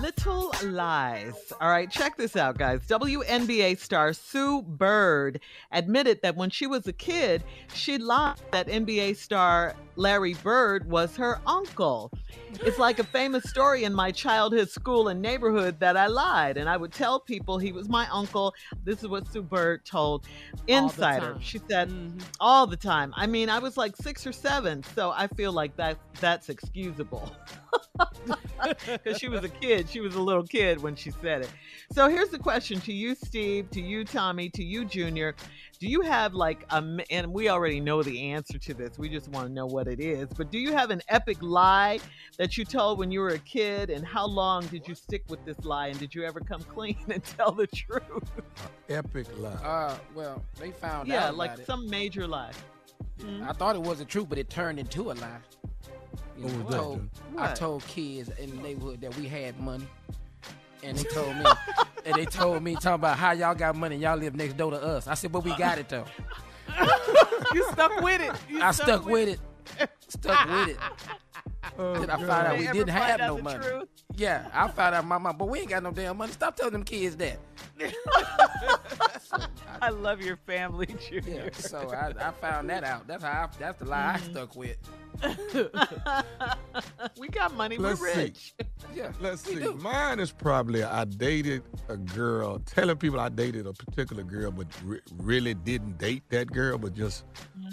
Little Lies. All right, check this out, guys. WNBA star Sue Bird admitted that when she was a kid, she lied that NBA star Larry Bird was her uncle. It's like a famous story in my childhood school and neighborhood that I lied, and I would tell people he was my uncle. This is what Sue Bird told Insider. She said all the time. I mean, I was like six or seven, so I feel like that that's excusable. Because she was a kid. She was a little kid when she said it. So here's the question to you, Steve, to you, Tommy, to you, Junior. Do you have like a, and we already know the answer to this. We just want to know what it is. But do you have an epic lie that you told when you were a kid? And how long did you stick with this lie? And did you ever come clean and tell the truth? Epic lie. Uh, well, they found yeah, out like about it. some major lie. I thought it was the truth, but it turned into a lie. You What know, was I that, told, Jim? I told kids in the neighborhood that we had money. And they told me, and they told me talking about how y'all got money. Y'all live next door to us. I said, but we got it though. you stuck with it. You I stuck with it. Stuck with it. Oh, then I found out we ever didn't have no money. truth? Yeah, I found out my mom, but we ain't got no damn money. Stop telling them kids that. I love your family, Junior. Yeah, so I, I found that out. That's how I, that's the lie I mm. stuck with. we got money. Let's We're see. rich. Yeah, Let's see. do. Mine is probably I dated a girl, telling people I dated a particular girl, but re- really didn't date that girl, but just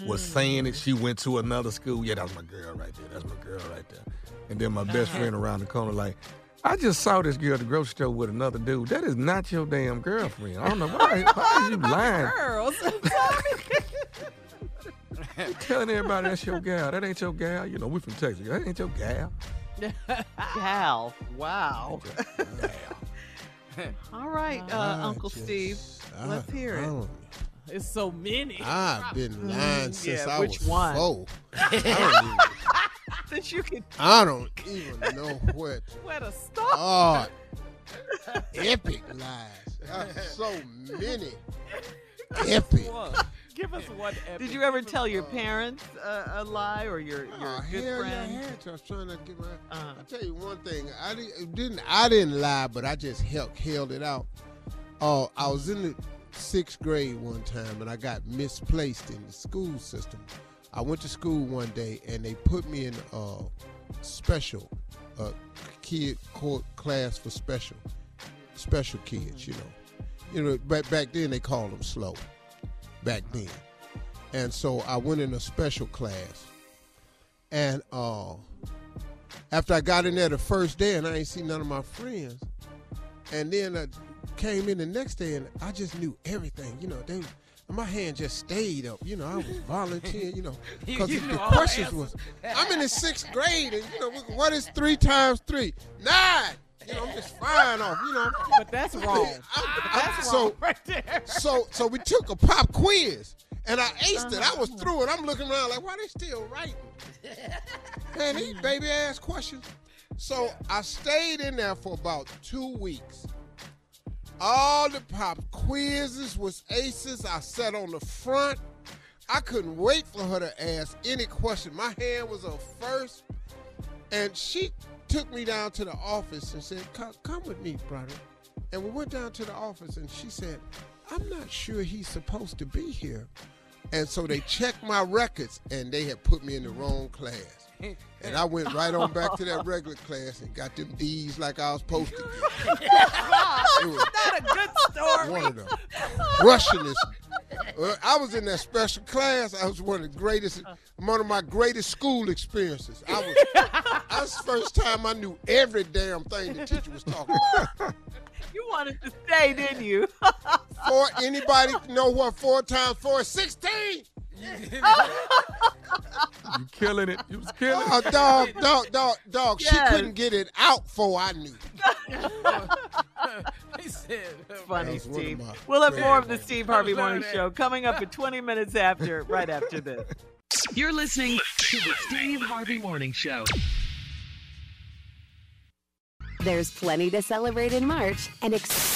was mm. saying that She went to another school. Yeah, that's my girl right there. That's my girl right there. And then my uh-huh. best friend around the corner, like, I just saw this girl at the grocery store with another dude. That is not your damn girlfriend. I don't know why. Why are you lying? Girls. You telling everybody that's your gal. That ain't your gal. You know, we from Texas. That ain't your gal. Gal. Wow. Gal. All right, uh, Uncle just- Steve. I Let's hear it. don't- It's so many. I've been lying Mm, since yeah, I which was one? four. I don't even, That you can I don't even know what. where to start. Oh, epic lies. So many epic. Give us one. Did you ever tell your parents uh, a lie or your your Oh, good hell friend? yeah, I had to. I was trying to get my. Uh-huh. I tell you one thing. I di- didn't. I didn't lie, but I just held held it out. Oh, I was in the sixth grade one time, and I got misplaced in the school system. I went to school one day, and they put me in a special, uh, kid court class for special, special kids. You know, you know. Back back then they called them slow. Back then, and so I went in a special class, and uh, after I got in there the first day, and I ain't seen none of my friends, and then I came in the next day, and I just knew everything. You know, they. My hand just stayed up. You know, I was volunteering. You know, because the the questions was, I'm in the sixth grade, and you know, what is three times three? Nine. You know, I'm just flying off. You know, But that's wrong. That's so, wrong right there. so, so we took a pop quiz, and I aced it. I was uh-huh. through it. I'm looking around like, why they still writing? Man, these baby ass questions. So I stayed in there for about two weeks. All the pop quizzes was aces. I sat on the front. I couldn't wait for her to ask any question. My hand was up first, and she took me down to the office and said, "Come, come with me, brother." And we went down to the office, and she said, "I'm not sure he's supposed to be here." And so they checked my records, and they had put me in the wrong class. And I went right on back to that regular class and got them D's like I was supposed to get. It was Not a good story. one of them. Russianist. Uh, I was in that special class. I was one of the greatest, one of my greatest school experiences. I was, that was the first time I knew every damn thing the teacher was talking about. You wanted to stay, didn't you? Four, anybody know what four times four is? 16? You killing it. You was killing Oh, it. dog, dog, dog, dog. She couldn't get it out for I knew. he said, Funny, That was one of Steve. We'll have more of the Steve Harvey Morning there. Show coming up in 20 minutes after, right after this. You're listening to the Steve Harvey Morning Show. There's plenty to celebrate in March and ex-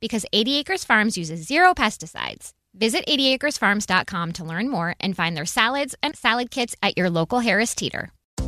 Because 80 Acres Farms uses zero pesticides. Visit 80acresfarms.com to learn more and find their salads and salad kits at your local Harris Teeter.